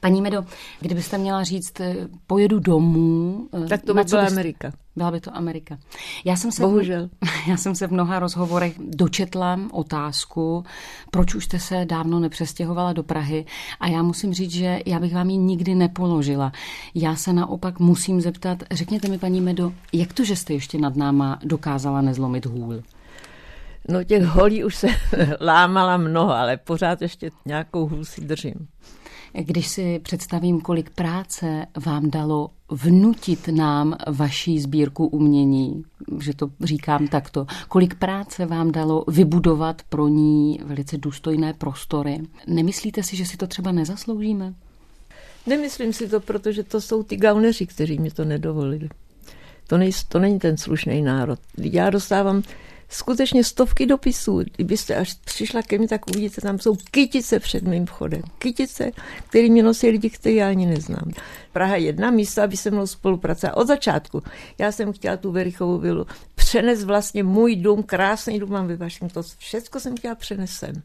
Paní Medo, kdybyste měla říct, eh, pojedu domů... Eh, tak to by byla byste... Amerika. Byla by to Amerika. Já jsem se Bohužel. V, já jsem se v mnoha rozhovorech dočetla otázku, proč už jste se dávno nepřestěhovala do Prahy a já musím říct, že já bych vám ji nikdy nepoložila. Já se naopak musím zeptat, řekněte mi, paní Medo, jak to, že jste ještě nad náma dokázala nezlomit hůl? No těch holí už se lámala mnoho, ale pořád ještě nějakou hůl si držím. Když si představím, kolik práce vám dalo vnutit nám vaší sbírku umění, že to říkám takto, kolik práce vám dalo vybudovat pro ní velice důstojné prostory, nemyslíte si, že si to třeba nezasloužíme? Nemyslím si to, protože to jsou ty gauneři, kteří mi to nedovolili. To, nej, to není ten slušný národ. Já dostávám skutečně stovky dopisů. Kdybyste až přišla ke mně, tak uvidíte, tam jsou kytice před mým vchodem. Kytice, které mi nosí lidi, které já ani neznám. Praha jedna místo, aby se mnou spolupracovala. Od začátku. Já jsem chtěla tu Verichovou vilu přenes vlastně můj dům, krásný dům mám ve to Všechno jsem chtěla přenést sem.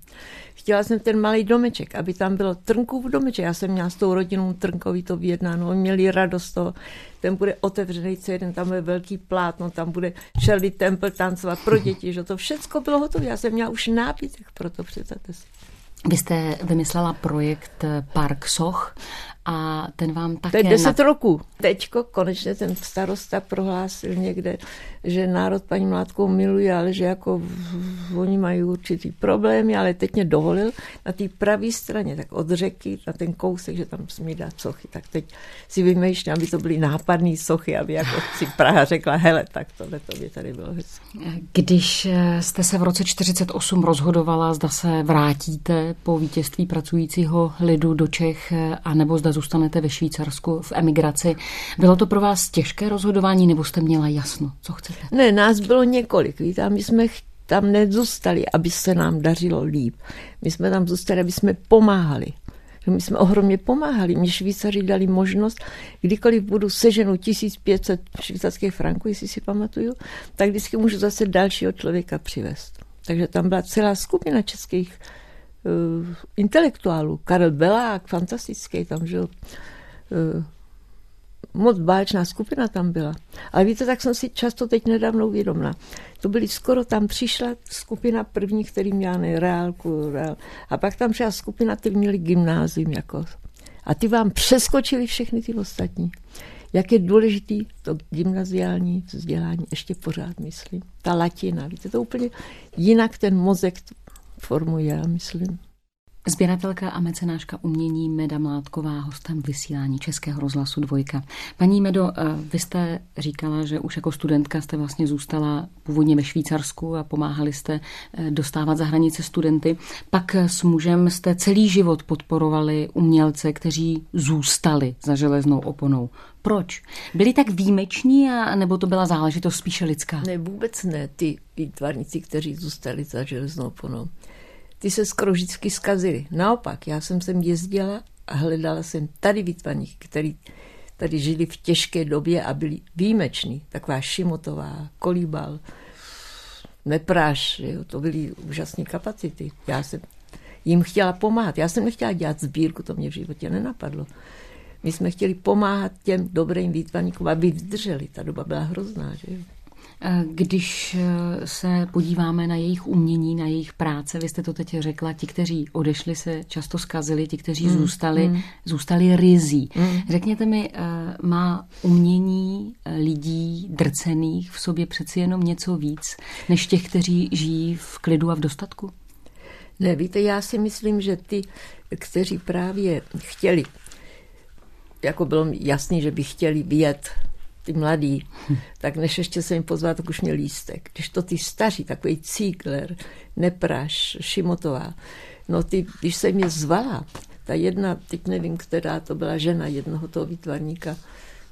Chtěla jsem ten malý domeček, aby tam bylo Trnkův domeček. Já jsem měla s tou rodinou Trnkový to vyjednáno. Oni měli radost toho. Ten bude otevřený celý den, tam bude velký plátno, tam bude Shirley Temple tancovat pro děti, že to všechno bylo hotové. Já jsem měla už nábytek pro to, představte si. Vy jste vymyslela projekt Park Soch a ten vám také... To je deset nad... roků. Teďko konečně ten starosta prohlásil někde, že národ paní Mládkou miluje, ale že jako oni mají určitý problémy, ale teď mě dovolil na té pravé straně, tak od řeky na ten kousek, že tam smí dát sochy. Tak teď si vymýšlím, aby to byly nápadné sochy, aby jako si Praha řekla, hele, tak tohle to by tady bylo hezké. Když jste se v roce 48 rozhodovala, zda se vrátíte po vítězství pracujícího lidu do Čech, anebo zda zůstanete ve Švýcarsku v emigraci. Bylo to pro vás těžké rozhodování, nebo jste měla jasno, co chcete? Ne, nás bylo několik. Víte, my jsme tam nezůstali, aby se nám dařilo líp. My jsme tam zůstali, aby jsme pomáhali. My jsme ohromně pomáhali. Mě Švýcaři dali možnost, kdykoliv budu seženu 1500 švýcarských franků, jestli si pamatuju, tak vždycky můžu zase dalšího člověka přivést. Takže tam byla celá skupina českých uh, intelektuálů. Karel Belák, fantastický, tam žil. Uh, moc báječná skupina tam byla. Ale víte, tak jsem si často teď nedávno uvědomila. To byly skoro, tam přišla skupina první, který měla reálku, reál. a pak tam přišla skupina, který měli gymnázium jako. A ty vám přeskočili všechny ty ostatní. Jak je důležitý to gymnaziální vzdělání, ještě pořád myslím. Ta latina, víte, to úplně jinak ten mozek formuje, myslím. Sběratelka a mecenáška umění Meda Mládková, hostem vysílání Českého rozhlasu Dvojka. Paní Medo, eh, vy jste říkala, že už jako studentka jste vlastně zůstala původně ve Švýcarsku a pomáhali jste eh, dostávat za hranice studenty. Pak s mužem jste celý život podporovali umělce, kteří zůstali za železnou oponou. Proč? Byli tak výjimeční, a, nebo to byla záležitost spíše lidská? Ne, vůbec ne. Ty výtvarníci, kteří zůstali za železnou oponou ty se skoro vždycky zkazily. Naopak, já jsem sem jezdila a hledala jsem tady výtvarníky, který tady žili v těžké době a byli výjimeční. Taková Šimotová, Kolíbal, Nepráš, jo, to byly úžasné kapacity. Já jsem jim chtěla pomáhat. Já jsem nechtěla dělat sbírku, to mě v životě nenapadlo. My jsme chtěli pomáhat těm dobrým výtvarníkům, aby vydrželi. Ta doba byla hrozná. Že? Když eh, se podíváme na jejich umění, na jejich práce, vy jste to teď řekla, ti, kteří odešli, se často zkazili, ti, kteří mm, zůstali, mm. zůstali rizí. Mm. Řekněte mi, eh, má umění eh, lidí drcených v sobě přeci jenom něco víc, než těch, kteří žijí v klidu a v dostatku? Ne, víte, já si myslím, že ty, kteří právě chtěli, jako bylo jasný, že by chtěli vyjet ty mladí, tak než ještě se jim pozval, tak už měl lístek. Když to ty staří, takový Cíkler, Nepraš, Šimotová, no ty, když se mě zvala, ta jedna, teď nevím, která to byla žena jednoho toho výtvarníka,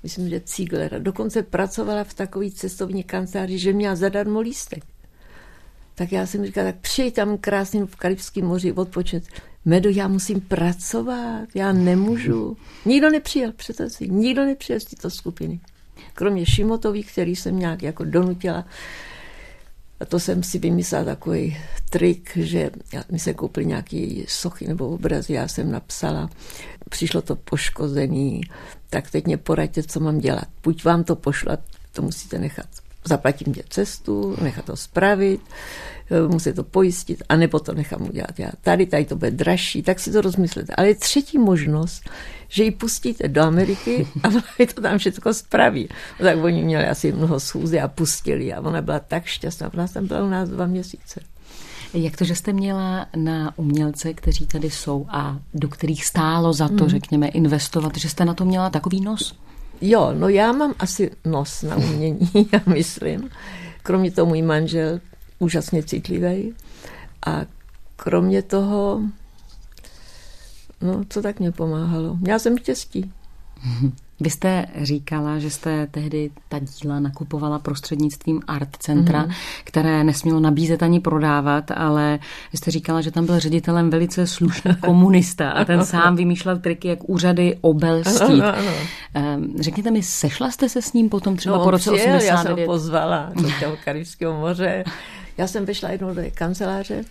myslím, že Cíglera, dokonce pracovala v takový cestovní kanceláři, že měla zadarmo lístek. Tak já jsem říkala, tak přijď tam krásným v Karibském moři odpočet. Medo, já musím pracovat, já nemůžu. Nikdo nepřijel, přece si, nikdo nepřijel z této skupiny kromě Šimotových, který jsem nějak jako donutila, A to jsem si vymyslela takový trik, že mi se koupili nějaký sochy nebo obrazy, já jsem napsala, přišlo to poškozený, tak teď mě poraďte, co mám dělat. Buď vám to pošlat, to musíte nechat zaplatím tě cestu, nechat to spravit, eh, musí to pojistit, anebo to nechám udělat já. Tady, tady to bude dražší, tak si to rozmyslete. Ale je třetí možnost, že ji pustíte do Ameriky a oni to tam všechno spraví. No, tak oni měli asi mnoho schůzy a pustili a ona byla tak šťastná. Ona tam byla u nás dva měsíce. Jak to, že jste měla na umělce, kteří tady jsou a do kterých stálo za to, mm. řekněme, investovat, že jste na to měla takový nos? Jo, no já mám asi nos na umění, já myslím. Kromě toho můj manžel úžasně citlivý. A kromě toho, no co tak mě pomáhalo? Měla jsem štěstí. Vy jste říkala, že jste tehdy ta díla nakupovala prostřednictvím art centra, mm-hmm. které nesmělo nabízet ani prodávat, ale vy jste říkala, že tam byl ředitelem velice slušný komunista a ten sám vymýšlel triky, jak úřady obelstít. Ano, ano. Ehm, řekněte mi, sešla jste se s ním potom třeba no, po roce přijel, 89? Já jsem ho pozvala do toho Karibského moře. Já jsem vyšla jednou do kanceláře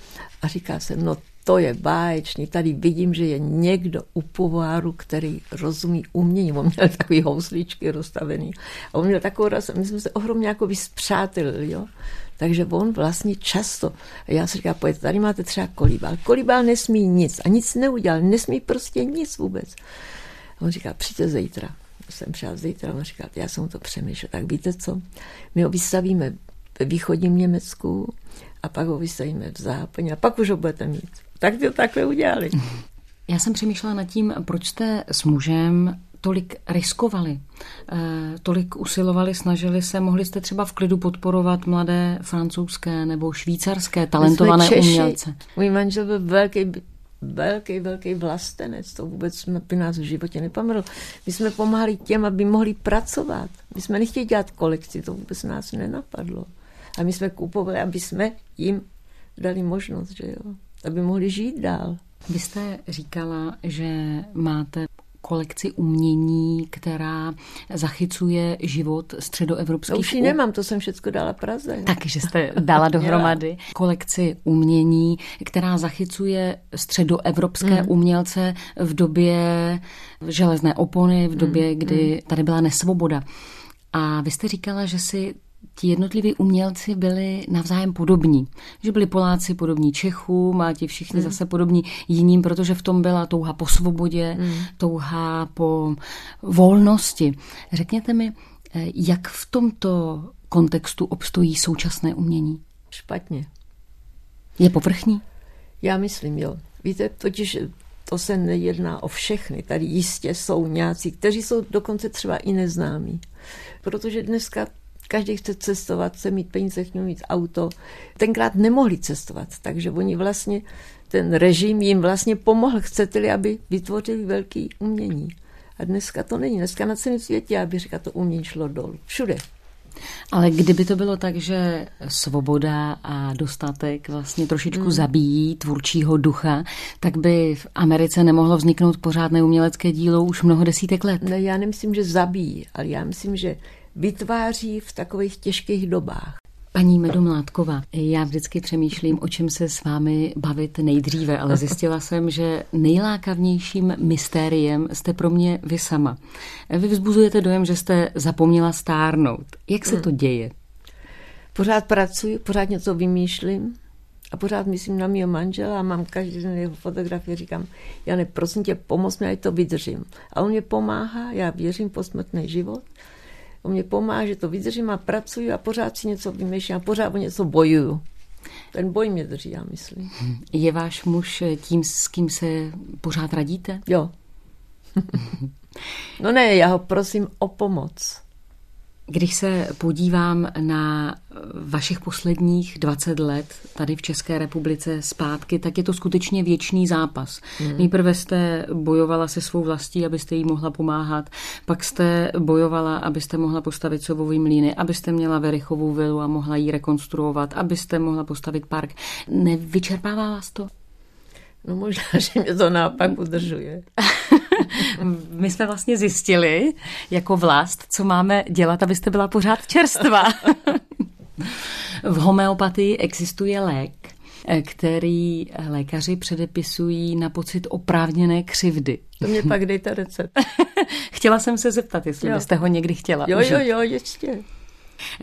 a říká se, no to je báječný. Tady vidím, že je někdo u pováru, který rozumí umění. On měl takový housličky rozstavený. A on měl takovou raz, my jsme se ohromně jako vyspřátelili, jo. Takže on vlastně často, já si říkám, pojďte, tady máte třeba kolíbal. Kolíbal nesmí nic a nic neudělal, nesmí prostě nic vůbec. A on říká, přijďte zítra. Jsem přišel zítra, on říká, já jsem to přemýšlel, tak víte co, my ho vystavíme ve východním Německu a pak ho vystavíme v západě a pak už ho budete mít tak to takhle udělali. Já jsem přemýšlela nad tím, proč jste s mužem tolik riskovali, eh, tolik usilovali, snažili se, mohli jste třeba v klidu podporovat mladé francouzské nebo švýcarské talentované Češi, umělce. Můj manžel byl velký, velký, velký vlastenec, to vůbec by nás v životě nepamrl. My jsme pomáhali těm, aby mohli pracovat. My jsme nechtěli dělat kolekci, to vůbec nás nenapadlo. A my jsme kupovali, aby jsme jim dali možnost, že jo aby mohli žít dál. Vy jste říkala, že máte kolekci umění, která zachycuje život středoevropských... No už ji nemám, to jsem všechno dala Praze. Takže jste dala dohromady kolekci umění, která zachycuje středoevropské mm. umělce v době železné opony, v době, mm. kdy mm. tady byla nesvoboda. A vy jste říkala, že si ti jednotliví umělci byli navzájem podobní. Že byli Poláci podobní Čechům a ti všichni mm. zase podobní jiným, protože v tom byla touha po svobodě, mm. touha po volnosti. Řekněte mi, eh, jak v tomto kontextu obstojí současné umění? Špatně. Je povrchní? Já myslím, jo. Víte, totiž to se nejedná o všechny. Tady jistě jsou nějací, kteří jsou dokonce třeba i neznámí. Protože dneska Každý chce cestovat, chce mít peníze, chce mít auto. Tenkrát nemohli cestovat, takže oni vlastně, ten režim jim vlastně pomohl, chcete-li, aby vytvořili velký umění. A dneska to není. Dneska na celém světě, aby říká, to umění šlo dolů. Všude. Ale kdyby to bylo tak, že svoboda a dostatek vlastně trošičku hmm. zabíjí tvůrčího ducha, tak by v Americe nemohlo vzniknout pořádné umělecké dílo už mnoho desítek let. Ne, já nemyslím, že zabíjí, ale já myslím, že vytváří v takových těžkých dobách. Paní Medomládková, já vždycky přemýšlím, o čem se s vámi bavit nejdříve, ale zjistila jsem, že nejlákavnějším mystériem jste pro mě vy sama. Vy vzbuzujete dojem, že jste zapomněla stárnout. Jak se hmm. to děje? Pořád pracuji, pořád něco vymýšlím a pořád myslím na mého manžela a mám každý den jeho fotografie, říkám, Jane, prosím tě, pomoz mi, ať to vydržím. A on mě pomáhá, já věřím posmrtný život on mě pomáhá, že to vydržím a pracuji a pořád si něco vymýšlím a pořád o něco bojuju. Ten boj mě drží, já myslím. Je váš muž tím, s kým se pořád radíte? Jo. no ne, já ho prosím o pomoc. Když se podívám na vašich posledních 20 let tady v České republice zpátky, tak je to skutečně věčný zápas. Hmm. Nejprve jste bojovala se svou vlastí, abyste jí mohla pomáhat, pak jste bojovala, abyste mohla postavit sovový mlíny, abyste měla Verichovou vilu a mohla ji rekonstruovat, abyste mohla postavit park. Nevyčerpává vás to? No možná, že mě to naopak udržuje. My jsme vlastně zjistili jako vlast, co máme dělat, abyste byla pořád čerstvá. V homeopatii existuje lék, který lékaři předepisují na pocit oprávněné křivdy. To mě pak dejte recept. chtěla jsem se zeptat, jestli jo. byste ho někdy chtěla. Jo, užít. jo, jo, ještě.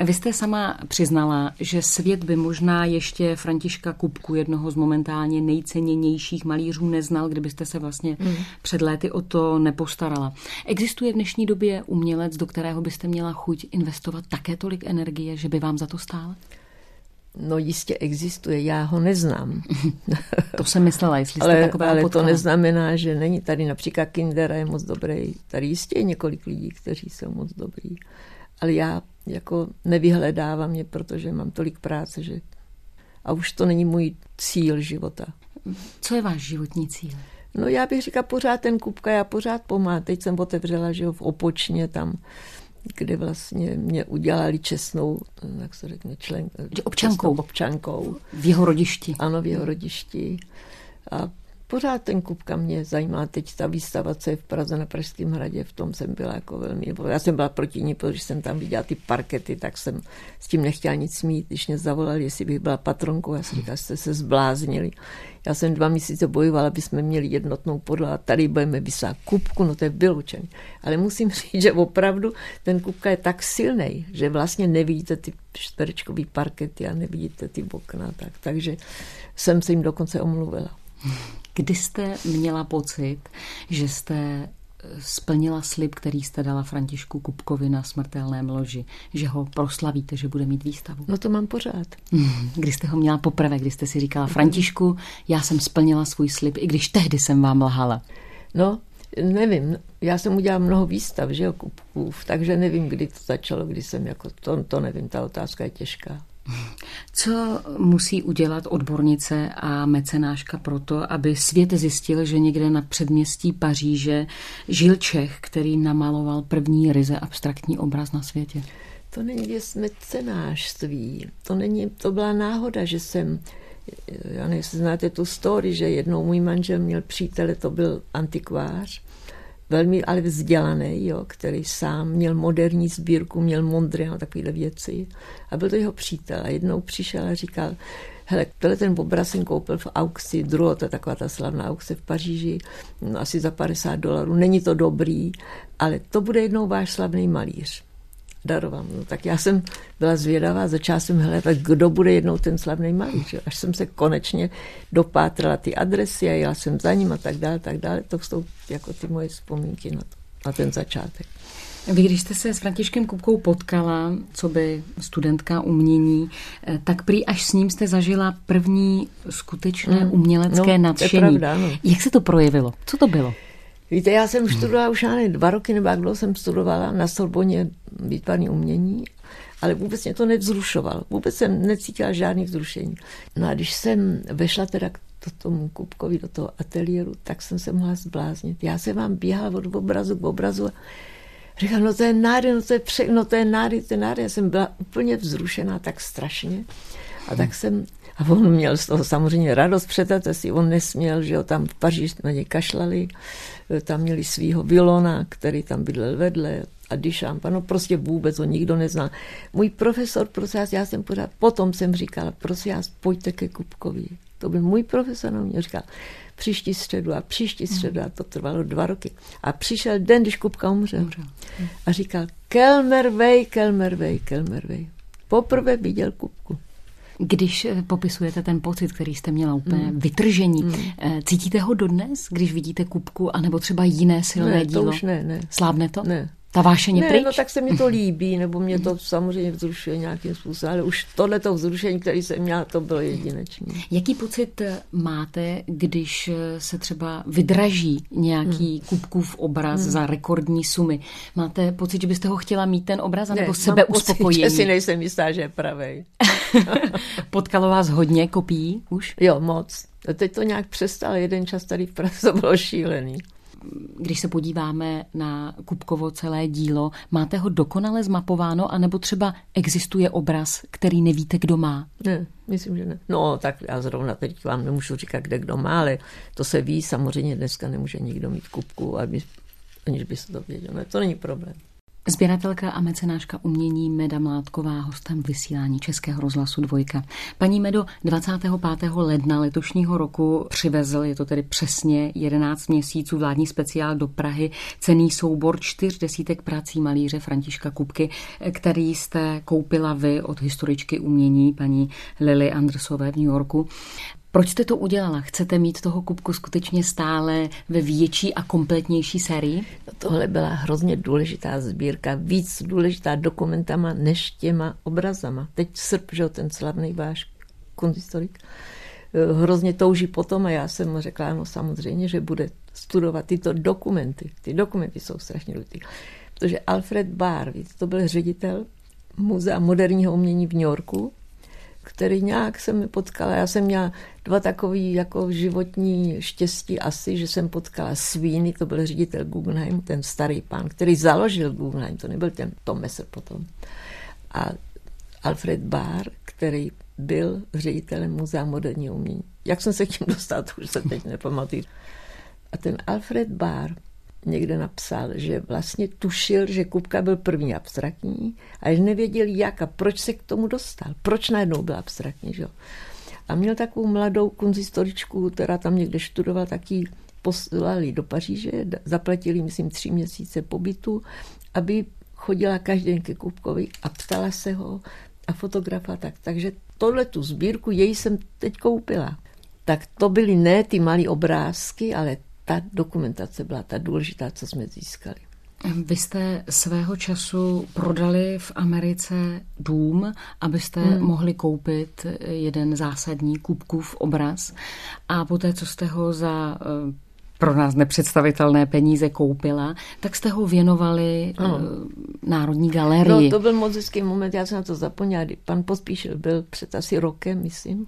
Vy jste sama přiznala, že svět by možná ještě Františka Kupku, jednoho z momentálně nejceněnějších malířů, neznal, kdybyste se vlastně mm. před léty o to nepostarala. Existuje v dnešní době umělec, do kterého byste měla chuť investovat také tolik energie, že by vám za to stálo? No jistě existuje, já ho neznám. to jsem myslela, jestli jste ale, takového Ale to neznamená, že není tady například Kindera je moc dobrý. Tady jistě je několik lidí, kteří jsou moc dobrý. Ale já jako nevyhledávám je, protože mám tolik práce, že a už to není můj cíl života. Co je váš životní cíl? No já bych říkala pořád ten Kupka, já pořád pomáhám. Teď jsem otevřela, že jo, v Opočně tam kde vlastně mě udělali čestnou, jak se řekne, člen, občankou. občankou. V jeho rodišti. Ano, v jeho rodišti. A pořád ten Kupka mě zajímá. Teď ta výstava, co je v Praze na Pražském hradě, v tom jsem byla jako velmi... Já jsem byla proti ní, protože jsem tam viděla ty parkety, tak jsem s tím nechtěla nic mít. Když mě zavolali, jestli bych byla patronkou, já jsem říkala, jste se zbláznili. Já jsem dva měsíce bojovala, aby jsme měli jednotnou podlahu a tady budeme vysát Kupku, no to je vyloučený. Ale musím říct, že opravdu ten Kupka je tak silný, že vlastně nevidíte ty čtverečkový parkety a nevidíte ty okna. Tak, takže jsem se jim dokonce omluvila. Kdy jste měla pocit, že jste eh, splnila slib, který jste dala Františku Kupkovi na smrtelném loži, že ho proslavíte, že bude mít výstavu? No to mám pořád. Kdy jste ho měla poprvé, kdy jste si říkala, Františku, já jsem splnila svůj slib, i když tehdy jsem vám lhala. No, nevím, já jsem udělala mnoho výstav, že jo, Kupků, takže nevím, kdy to začalo, kdy jsem jako, to, to nevím, ta otázka je těžká. Co musí udělat odbornice a mecenáška proto, aby svět zjistil, že někde na předměstí Paříže žil Čech, který namaloval první ryze abstraktní obraz na světě? To není věc mecenářství. To, není, to byla náhoda, že jsem já nevím, znáte tu story, že jednou můj manžel měl přítele, to byl antikvář, velmi ale vzdělaný, jo, který sám měl moderní sbírku, měl Mondrian a takovéhle věci. A byl to jeho přítel. A jednou přišel a říkal, hele, tenhle ten obraz jsem koupil v aukci, druhou, to je taková ta slavná aukce v Paříži, no, asi za 50 dolarů. Není to dobrý, ale to bude jednou váš slavný malíř daroval. No, tak já jsem byla zvědavá, začala jsem hledat, kdo bude jednou ten slavný malíř. Až jsem se konečně dopátrala ty adresy a jela jsem za ním a tak dále, tak dále. To jsou jako ty moje vzpomínky na, to, na ten začátek. Vy, když jste se s Františkem Kupkou potkala, co by studentka umění, eh, tak prý až s ním jste zažila první skutečné mm. umělecké no, nadšení. Pravda, no. Jak se to projevilo? Co to bylo? Víte, já jsem studovala už ani dva roky, nebo jak dlouho jsem studovala na Sorboně výtvarné umění, ale vůbec mě to nevzrušovalo. Vůbec jsem necítila žádný vzrušení. No a když jsem vešla teda k tomu Kupkovi do toho ateliéru, tak jsem se mohla zbláznit. Já jsem vám běhala od obrazu k obrazu a říkám, no to je nádej, no to je, pře- no to je nádej, to je nádej. Já jsem byla úplně vzrušená tak strašně. A tak jsem a on měl z toho samozřejmě radost, představte si, on nesměl, že jo, tam v Paříži na ně kašlali, tam měli svého Vilona, který tam bydlel vedle, a Dišampa, no prostě vůbec ho nikdo nezná. Můj profesor, prosím vás, já jsem pořád, potom jsem říkala, prosím vás, pojďte ke Kupkovi. To byl můj profesor, on mě říkal, příští středu a příští středu a to trvalo dva roky. A přišel den, když Kupka umřel a říkal, Kelmervej, Kelmervej, Kelmervej. Poprvé viděl Kupku. Když eh, popisujete ten pocit, který jste měla úplně mm. vytržení, mm. cítíte ho dodnes, když vidíte kupku, anebo třeba jiné silné ne, dílo? to už ne, ne. Slábne to? Ne. Ta vášeň ne, pryč? no tak se mi to líbí, nebo mě to samozřejmě vzrušuje nějakým způsobem, ale už tohleto vzrušení, který jsem měla, to bylo jedinečné. Jaký pocit eh, máte, když se třeba vydraží nějaký hmm. Kupkův obraz hmm. za rekordní sumy? Máte pocit, že byste ho chtěla mít ten obraz, anebo ne, sebe uspokojení? Pocit, že si nejsem jistá, že je pravej. Potkalo vás hodně kopií už? Jo, moc. Teď to nějak přestal, jeden čas tady v Praze to bylo šílený. Když se podíváme na Kupkovo celé dílo, máte ho dokonale zmapováno, anebo třeba existuje obraz, který nevíte, kdo má? Ne, myslím, že ne. No, tak já zrovna teď vám nemůžu říkat, kde kdo má, ale to se ví, samozřejmě dneska nemůže nikdo mít Kupku, aby, aniž by se to věděl. Ne, to není problém. Sběratelka a mecenáška umění Meda Mládková hostem vysílání Českého rozhlasu Dvojka. Paní Medo 25. ledna letošního roku přivezl, je to tedy přesně 11 měsíců vládní speciál do Prahy, cený soubor čtyř desítek prací malíře Františka Kupky, který jste koupila vy od historičky umění paní Lily Andersové v New Yorku. Proč jste to udělala? Chcete mít toho kubku skutečně stále ve větší a kompletnější sérii? No tohle byla hrozně důležitá sbírka, víc důležitá dokumentama než těma obrazama. Teď Srp, že ten slavný váš kunsthistorik, eh, hrozně touží potom a já jsem mu řekla, no samozřejmě, že bude studovat tyto dokumenty. Ty dokumenty jsou strašně důležité. Protože Alfred Barr, to byl ředitel Muzea moderního umění v New Yorku, který nějak jsem mi potkala. Já jsem měla dva takový jako životní štěstí asi, že jsem potkala Svíny, to byl ředitel Guggenheim, ten starý pán, který založil Guggenheim, to nebyl ten Tom Messer potom. A Alfred Barr, který byl ředitelem Muzea moderního umění. Jak jsem se k tím dostal, to už se teď nepamatuju. A ten Alfred Barr někde napsal, že vlastně tušil, že Kupka byl první abstraktní a že nevěděl jak a proč se k tomu dostal. Proč najednou byl abstraktní, že? A měl takovou mladou kunzistoričku, která tam někde študovala, taky poslali do Paříže, zaplatili, myslím, tři měsíce pobytu, aby chodila každý den ke Kupkovi a ptala se ho a fotografa tak. Takže tohle tu sbírku jej jsem teď koupila. Tak to byly ne ty malé obrázky, ale ta dokumentace byla ta důležitá, co jsme získali. Vy jste svého času prodali v Americe dům, abyste hmm. mohli koupit jeden zásadní Kupkův obraz a poté, co jste ho za eh, pro nás nepředstavitelné peníze koupila, tak jste ho věnovali no. Národní galerii. No, to byl moc hezký moment, já jsem na to zapomněla. Pan Pospíšil byl před asi rokem, myslím,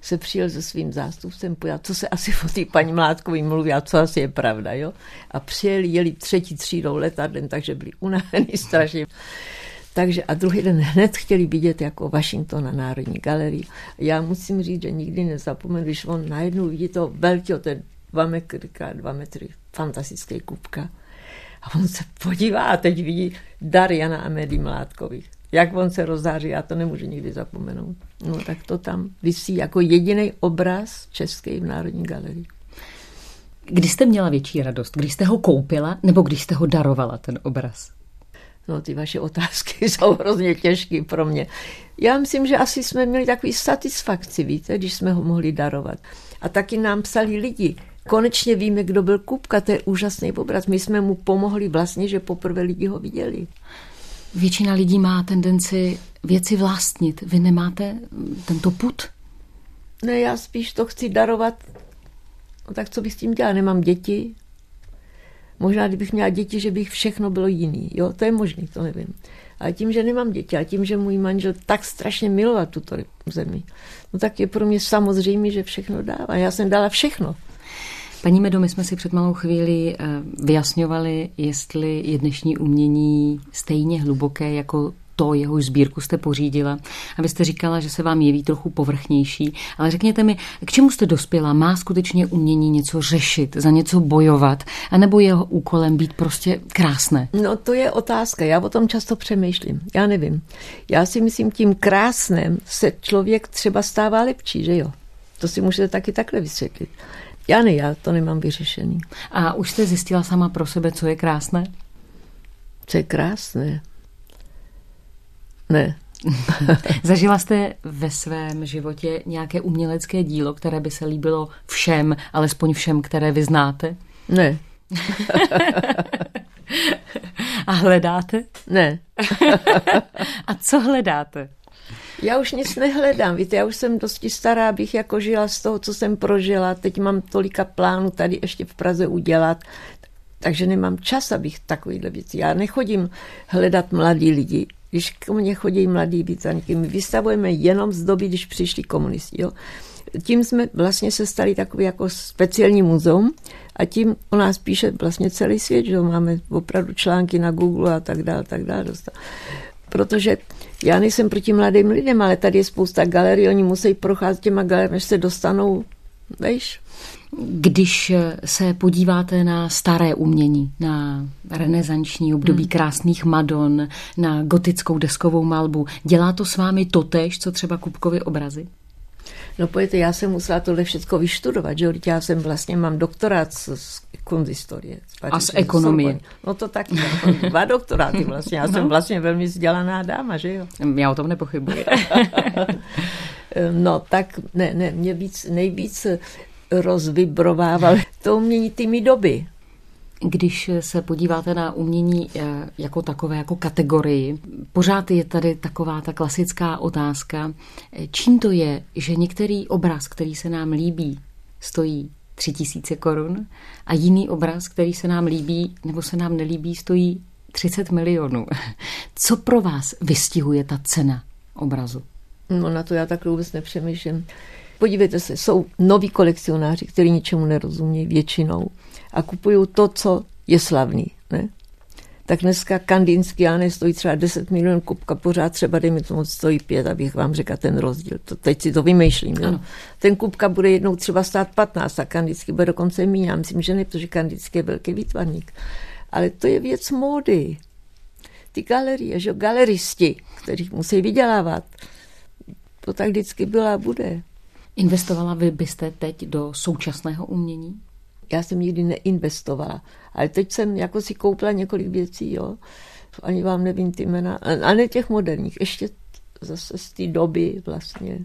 se přijel se svým zástupcem, pojel, co se asi o té paní Mládkové mluví a co asi je pravda, jo. A přijeli, jeli třetí třídou letadlem, takže byli unavený strašně. Takže a druhý den hned chtěli vidět jako Washington na Národní galerii. Já musím říct, že nikdy nezapomenu, když on najednou vidí toho velkého, ten dva metry, dva metry, fantastický kupka. A on se podívá a teď vidí dar Jana a Medy Mládkových. Jak on se rozáří, já to nemůžu nikdy zapomenout. No tak to tam vysí jako jediný obraz český v Národní galerii. Kdy jste měla větší radost? Když jste ho koupila nebo když jste ho darovala, ten obraz? No, ty vaše otázky jsou hrozně těžké pro mě. Já myslím, že asi jsme měli takový satisfakci, víte, když jsme ho mohli darovat. A taky nám psali lidi, Konečně víme, kdo byl Kupka, to je úžasný obraz. My jsme mu pomohli vlastně, že poprvé lidi ho viděli. Většina lidí má tendenci věci vlastnit. Vy nemáte tento put? Ne, já spíš to chci darovat. No tak co bych s tím dělala? Nemám děti. Možná, kdybych měla děti, že bych všechno bylo jiný. Jo, to je možný, to nevím. Ale tím, že nemám děti a tím, že můj manžel tak strašně miloval tuto zemi, no tak je pro mě samozřejmé, že všechno dává. Já jsem dala všechno. Paní Medo, my jsme si před malou chvíli eh, vyjasňovali, jestli je dnešní umění stejně hluboké jako to, jeho sbírku jste pořídila. A vy jste říkala, že se vám jeví trochu povrchnější. Ale řekněte mi, k čemu jste dospěla? Má skutečně umění něco řešit, za něco bojovat? Nebo jeho úkolem být prostě krásné? No to je otázka. Já o tom často přemýšlím. Já nevím. Já si myslím, tím krásným se člověk třeba stává lepší, že jo? To si můžete taky takhle vysvětlit. Já ne, já to nemám vyřešený. A už jste zjistila sama pro sebe, co je krásné? Co je krásné? Ne. Zažila jste ve svém životě nějaké umělecké dílo, které by se líbilo všem, alespoň všem, které vy znáte? Ne. A hledáte? Ne. A co hledáte? Já už nic nehledám, víte, já už jsem dosti stará, abych jako žila z toho, co jsem prožila. Teď mám tolika plánů tady ještě v Praze udělat, takže nemám čas, abych takovýhle věci. Já nechodím hledat mladí lidi. Když k mně chodí mladí výtvarníky, my vystavujeme jenom z doby, když přišli komunisti. Jo. Tím jsme vlastně se stali takový jako speciální muzeum a tím o nás píše vlastně celý svět, že máme opravdu články na Google a tak dále, tak dále. Protože já nejsem proti mladým lidem, ale tady je spousta galerií, oni musí procházet těma galeriemi, než se dostanou, víš, Když se podíváte na staré umění, na renesanční období hmm. krásných madon, na gotickou deskovou malbu, dělá to s vámi totež, co třeba Kupkovy obrazy? No pojďte, já jsem musela tohle všechno vyštudovat, že já jsem vlastně, mám doktorát z, z kunsthistorie. A z ekonomie. No to tak, jako dva doktoráty vlastně, já no. jsem vlastně velmi vzdělaná dáma, že jo? Já o tom nepochybuji. no tak ne, ne, mě víc, nejvíc rozvibrovával to umění tými doby. Když se podíváte na umění eh, jako takové, jako kategorii, pořád je tady taková ta klasická otázka, eh, čím to je, že některý obraz, který se nám líbí, stojí tři tisíce korun a jiný obraz, který se nám líbí nebo se nám nelíbí, stojí 30 milionů. Co pro vás vystihuje ta cena obrazu? No na to já tak vůbec nepřemýšlím. Podívejte se, jsou noví kolekcionáři, kteří ničemu nerozumějí většinou a kupují to, co je slavný. Ne? Tak dneska kandínský jány stojí třeba 10 milionů kupka, pořád třeba dejme tomu stojí pět, abych vám řekla ten rozdíl. To, teď si to vymýšlím. Jo? Ten kupka bude jednou třeba stát 15 a kandínský bude dokonce méně. Já myslím, že ne, protože kandínský je velký výtvarník. Ale to je věc módy. Ty galerie, že galeristi, kteří musí vydělávat. To tak vždycky byla a bude. Investovala vy byste teď do současného umění? Já jsem nikdy neinvestovala. Ale teď jsem jako si koupila několik věcí, jo. Ani vám nevím ty jména. A ne těch moderních, ještě zase z té doby vlastně.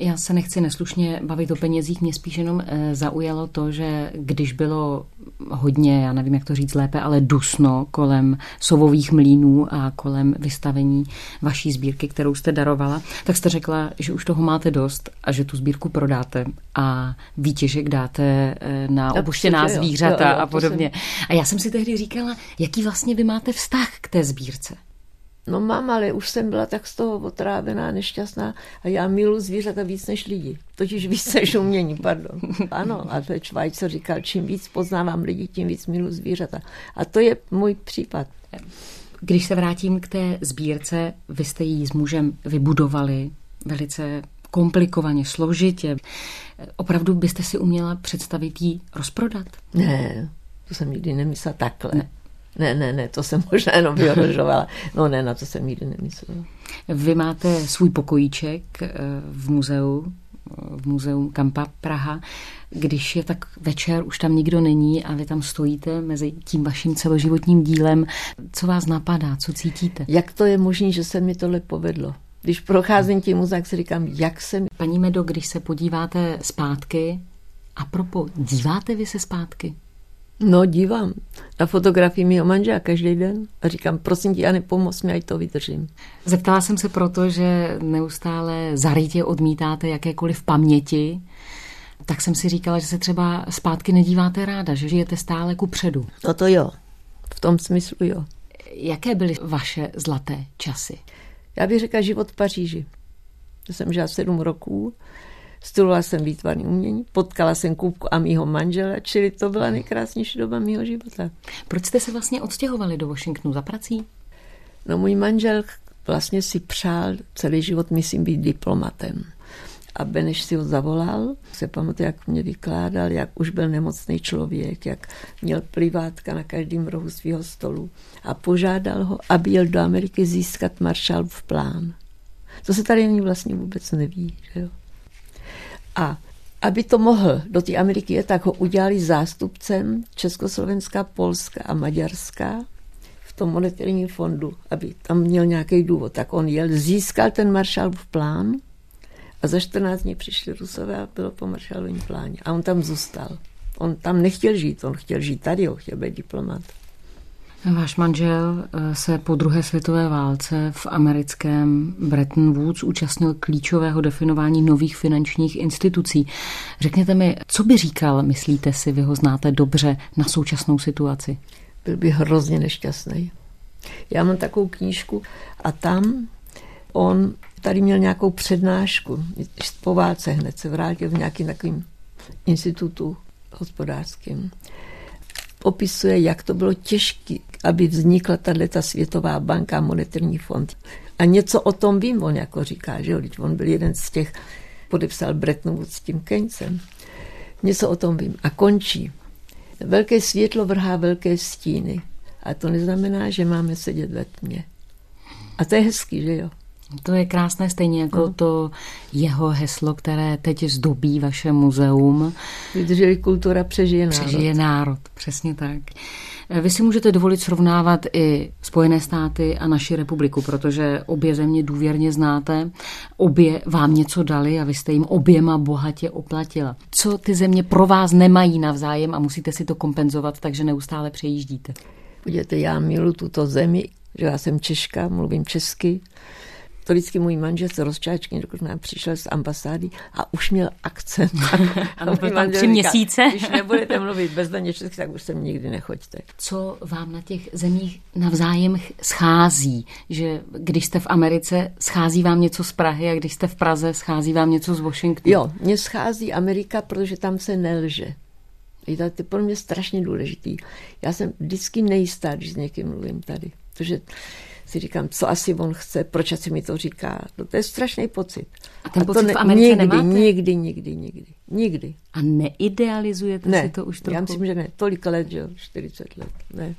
Já se nechci neslušně bavit o penězích, mě spíš jenom eh, zaujalo to, že když bylo hodně, já nevím, jak to říct lépe, ale dusno kolem sovových mlínů a kolem vystavení vaší sbírky, kterou jste darovala, tak jste řekla, že už toho máte dost a že tu sbírku prodáte a výtěžek dáte eh, na opuštěná zvířata jo, jo, a podobně. Jsem... A já jsem si tehdy říkala, jaký vlastně vy máte vztah k té sbírce? No mám, ale už jsem byla tak z toho otrávená, nešťastná a já milu zvířata víc než lidi. Totiž víc než umění, pardon. Ano, a to je Švajco říkal, čím víc poznávám lidi, tím víc milu zvířata. A to je můj případ. Když se vrátím k té sbírce, vy jste ji s mužem vybudovali velice komplikovaně, složitě. Opravdu byste si uměla představit ji rozprodat? Ne, to jsem nikdy nemyslela takhle. Ne. Ne, ne, ne, to jsem možná jenom vyhrožovala. No ne, na to jsem nikdy nemyslela. Vy máte svůj pokojíček eh, v muzeu, v muzeu Kampa Praha. Když je tak večer, už tam nikdo není a vy tam stojíte mezi tím vaším celoživotním dílem. Co vás napadá, co cítíte? Jak to je možné, že se mi tohle povedlo? Když procházím tím muzeem, si říkám, jak se mi... Paní Medo, když se podíváte zpátky, a propo, díváte vy se zpátky? No, dívám na fotografii mého manžela každý den a říkám, prosím tě, Jany, pomoz mi, ať to vydržím. Zeptala jsem se proto, že neustále zarytě odmítáte jakékoliv paměti, tak jsem si říkala, že se třeba zpátky nedíváte ráda, že žijete stále ku předu. No to jo, v tom smyslu jo. Jaké byly vaše zlaté časy? Já bych řekla život v Paříži. Já jsem žila sedm roků Studovala jsem výtvarný umění, potkala jsem Kůbku a mýho manžela, čili to byla nejkrásnější doba mýho života. Proč jste se vlastně odstěhovali do Washingtonu za prací? No můj manžel vlastně si přál celý život, myslím, být diplomatem. A Beneš si ho zavolal, se pamatuju, jak mě vykládal, jak už byl nemocný člověk, jak měl plivátka na každém rohu svého stolu. A požádal ho, aby jel do Ameriky získat Marshallův plán. To se tady ani vlastně vůbec neví. Že jo? A aby to mohl do té Ameriky je, tak ho udělali zástupcem Československa, Polska a Maďarska v tom monetárním fondu, aby tam měl nějaký důvod. Tak on jel, získal ten Marshallův plán a za 14 dní přišli Rusové a bylo po Marshallovém pláně. A on tam zůstal. On tam nechtěl žít, on chtěl žít tady, on chtěl být diplomat. Váš manžel eh, se po druhé světové válce v americkém Bretton Woods účastnil klíčového definování nových finančních institucí. Řekněte mi, co by říkal, myslíte si, vy ho znáte dobře, na současnou situaci? Byl by hrozně nešťastný. Já mám takovou knížku a tam on tady měl nějakou přednášku. Po válce hned se vrátil v nějakým takovým institutu hospodářským opisuje, jak to bylo těžké, aby vznikla tato světová banka a monetární fond. A něco o tom vím, on jako říká, že jo, on byl jeden z těch, podepsal Bretton Woods s tím Keynesem. Něco o tom vím. A končí. Velké světlo vrhá velké stíny. A to neznamená, že máme sedět ve tmě. A to je hezký, že jo? To je krásné, stejně jako no. to jeho heslo, které teď zdobí vaše muzeum. Vydrželi kultura, přežije národ. Přežije národ, přesně tak. Vy si můžete dovolit srovnávat i Spojené státy a naši republiku, protože obě země důvěrně znáte, obě vám něco dali a vy jste jim oběma bohatě oplatila. Co ty země pro vás nemají navzájem a musíte si to kompenzovat, takže neustále přejíždíte? Podívejte, já milu tuto zemi, že já jsem Češka, mluvím česky, to vždycky můj manžel se rozčáčky, dokud nám přišel z ambasády a už měl akcent. ano, byl tam tři měsíce. Když nebudete mluvit bezdaně česky, tak už sem nikdy nechoďte. Co vám na těch zemích navzájem schází? Že když jste v Americe, schází vám něco z Prahy a když jste v Praze, schází vám něco z Washingtonu? Jo, mně schází Amerika, protože tam se nelže. Je to pro mě strašně důležitý. Já jsem vždycky nejistá, když s někým mluvím tady. Protože si říkám, co asi on chce, proč asi mi to říká. No, to je strašný pocit. A ten a pocit to ne, v Americe nikdy, nemáte? Nikdy, nikdy, nikdy, nikdy. A neidealizujete ne, si to už trochu? já myslím, že ne. Tolik let, že 40 let, ne.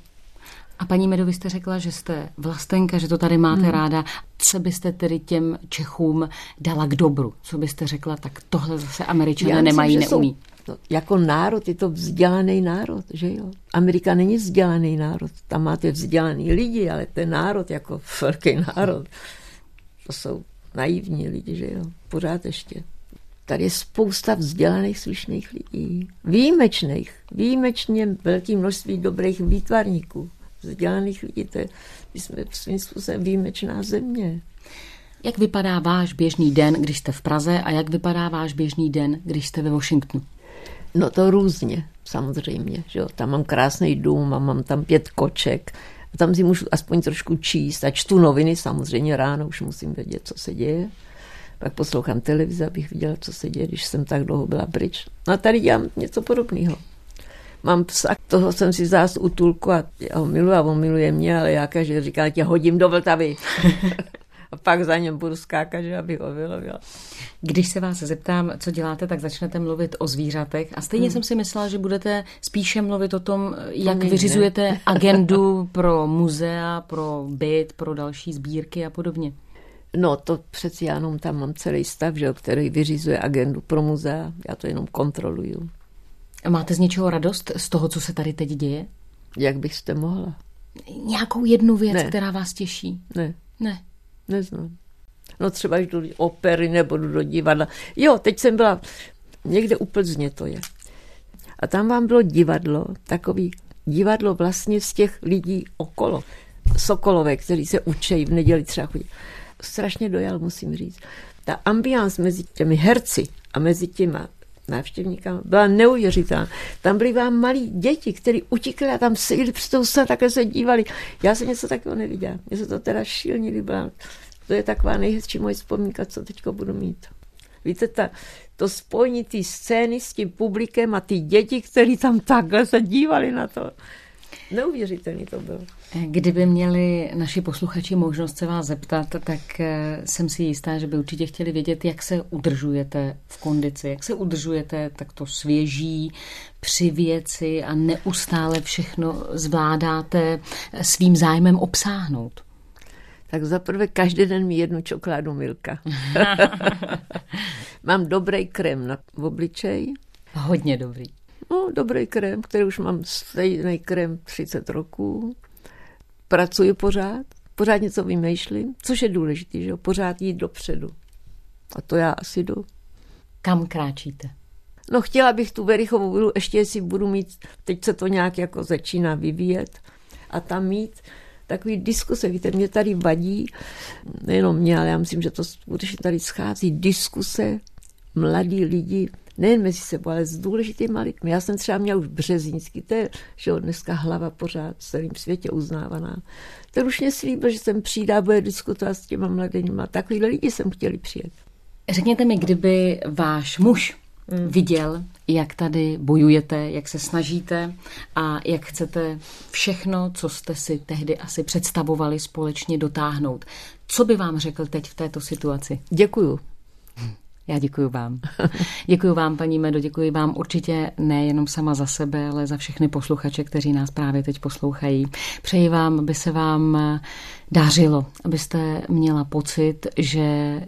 A paní Medo, vy jste řekla, že jste vlastenka, že to tady máte hmm. ráda. Co byste tedy těm Čechům dala k dobru? Co byste řekla, tak tohle zase američané Já nemají, neumí? Jsou No, jako národ je to vzdělaný národ, že jo? Amerika není vzdělaný národ. Tam máte vzdělaný lidi, ale ten národ jako velký národ, to jsou naivní lidi, že jo? Pořád ještě. Tady je spousta vzdělaných, slušných lidí. Výjimečných. Výjimečně velké množství dobrých výtvarníků. Vzdělaných lidí. To je, my jsme svým způsobem výjimečná země. Jak vypadá váš běžný den, když jste v Praze a jak vypadá váš běžný den, když jste ve Washingtonu? No to různě, samozřejmě. Že jo? Tam mám krásný dům a mám tam pět koček. A tam si můžu aspoň trošku číst a čtu noviny, samozřejmě ráno už musím vědět, co se děje. Pak poslouchám televizi, abych viděla, co se děje, když jsem tak dlouho byla pryč. No a tady dělám něco podobného. Mám psa, toho jsem si zás útulku a já ho miluji a on miluje mě, ale já každý říká, tě hodím do Vltavy. a pak za něm budu skákat, že abych ho vylovila. Když se vás zeptám, co děláte, tak začnete mluvit o zvířatech. A stejně hmm. jsem si myslela, že budete spíše mluvit o tom, jak to vyřizujete ne. agendu pro muzea, pro byt, pro další sbírky a podobně. No to přeci já jenom tam mám celý stav, že, který vyřizuje agendu pro muzea. Já to jenom kontroluju. A máte z něčeho radost z toho, co se tady teď děje? Jak byste mohla? Nějakou jednu věc, ne. která vás těší? Ne. Ne. Neznám. No třeba jdu do opery nebo jdu do divadla. Jo, teď jsem byla někde u Plzně to je. A tam vám bylo divadlo, takový divadlo vlastně z těch lidí okolo. Sokolové, kteří se učí v neděli třeba chodí. Strašně dojal, musím říct. Ta ambiance mezi těmi herci a mezi těma návštěvníkama byla neuvěřitelná. Tam byli vám malí děti, kteří utíkli a tam seděli přes tou se také se dívali. Já jsem něco takového neviděla. Mně se to teda šíleně líbilo. To je taková nejhezčí moje vzpomínka, co teď budu mít. Víte, ta, to spojení té scény s tím publikem a ty děti, které tam takhle se dívali na to. Neuvěřitelný to bylo. Kdyby měli naši posluchači možnost se vás zeptat, tak eh, jsem si jistá, že by určitě chtěli vědět, jak se udržujete v kondici, jak se udržujete takto svěží, při věci a neustále všechno zvládáte svým zájmem obsáhnout. Tak zaprvé každý den mi jednu čokoládu Milka. Mám dobrý krém na obličej. Hodně dobrý. No, dobrý krém, který už mám stejný krém 30 roků. Pracuji pořád, pořád něco vymýšlím, což je důležité, že jo, pořád jít dopředu. A to já asi jdu. Kam kráčíte? No chtěla bych tu Verichovou vilu, ještě jestli budu mít, teď se to nějak jako začíná vyvíjet, a tam mít takový diskuse. Víte, mě tady vadí, nejenom mě, ale já myslím, že to skutečně tady schází diskuse mladí lidi, nejen mezi sebou, ale s důležitými lidmi. Já jsem třeba měla už Březínský, to je že dneska hlava pořád v celém světě uznávaná. Ten už mě slíbil, že jsem přijde a bude diskutovat s těma mladými. Takovýhle lidi jsem chtěli přijet. Řekněte mi, kdyby váš muž. Viděl, jak tady bojujete, jak se snažíte a jak chcete všechno, co jste si tehdy asi představovali, společně dotáhnout. Co by vám řekl teď v této situaci? Děkuju. Já děkuji vám. Děkuji vám, paní Medo, děkuji vám určitě nejenom sama za sebe, ale za všechny posluchače, kteří nás právě teď poslouchají. Přeji vám, aby se vám dařilo, abyste měla pocit, že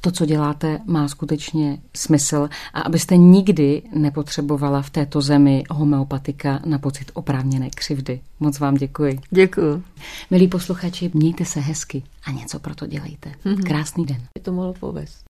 to, co děláte, má skutečně smysl a abyste nikdy nepotřebovala v této zemi homeopatika na pocit oprávněné křivdy. Moc vám děkuji. Děkuji. Milí posluchači, mějte se hezky a něco pro to dělejte. Mm-hmm. Krásný den. Je to mohlo povést.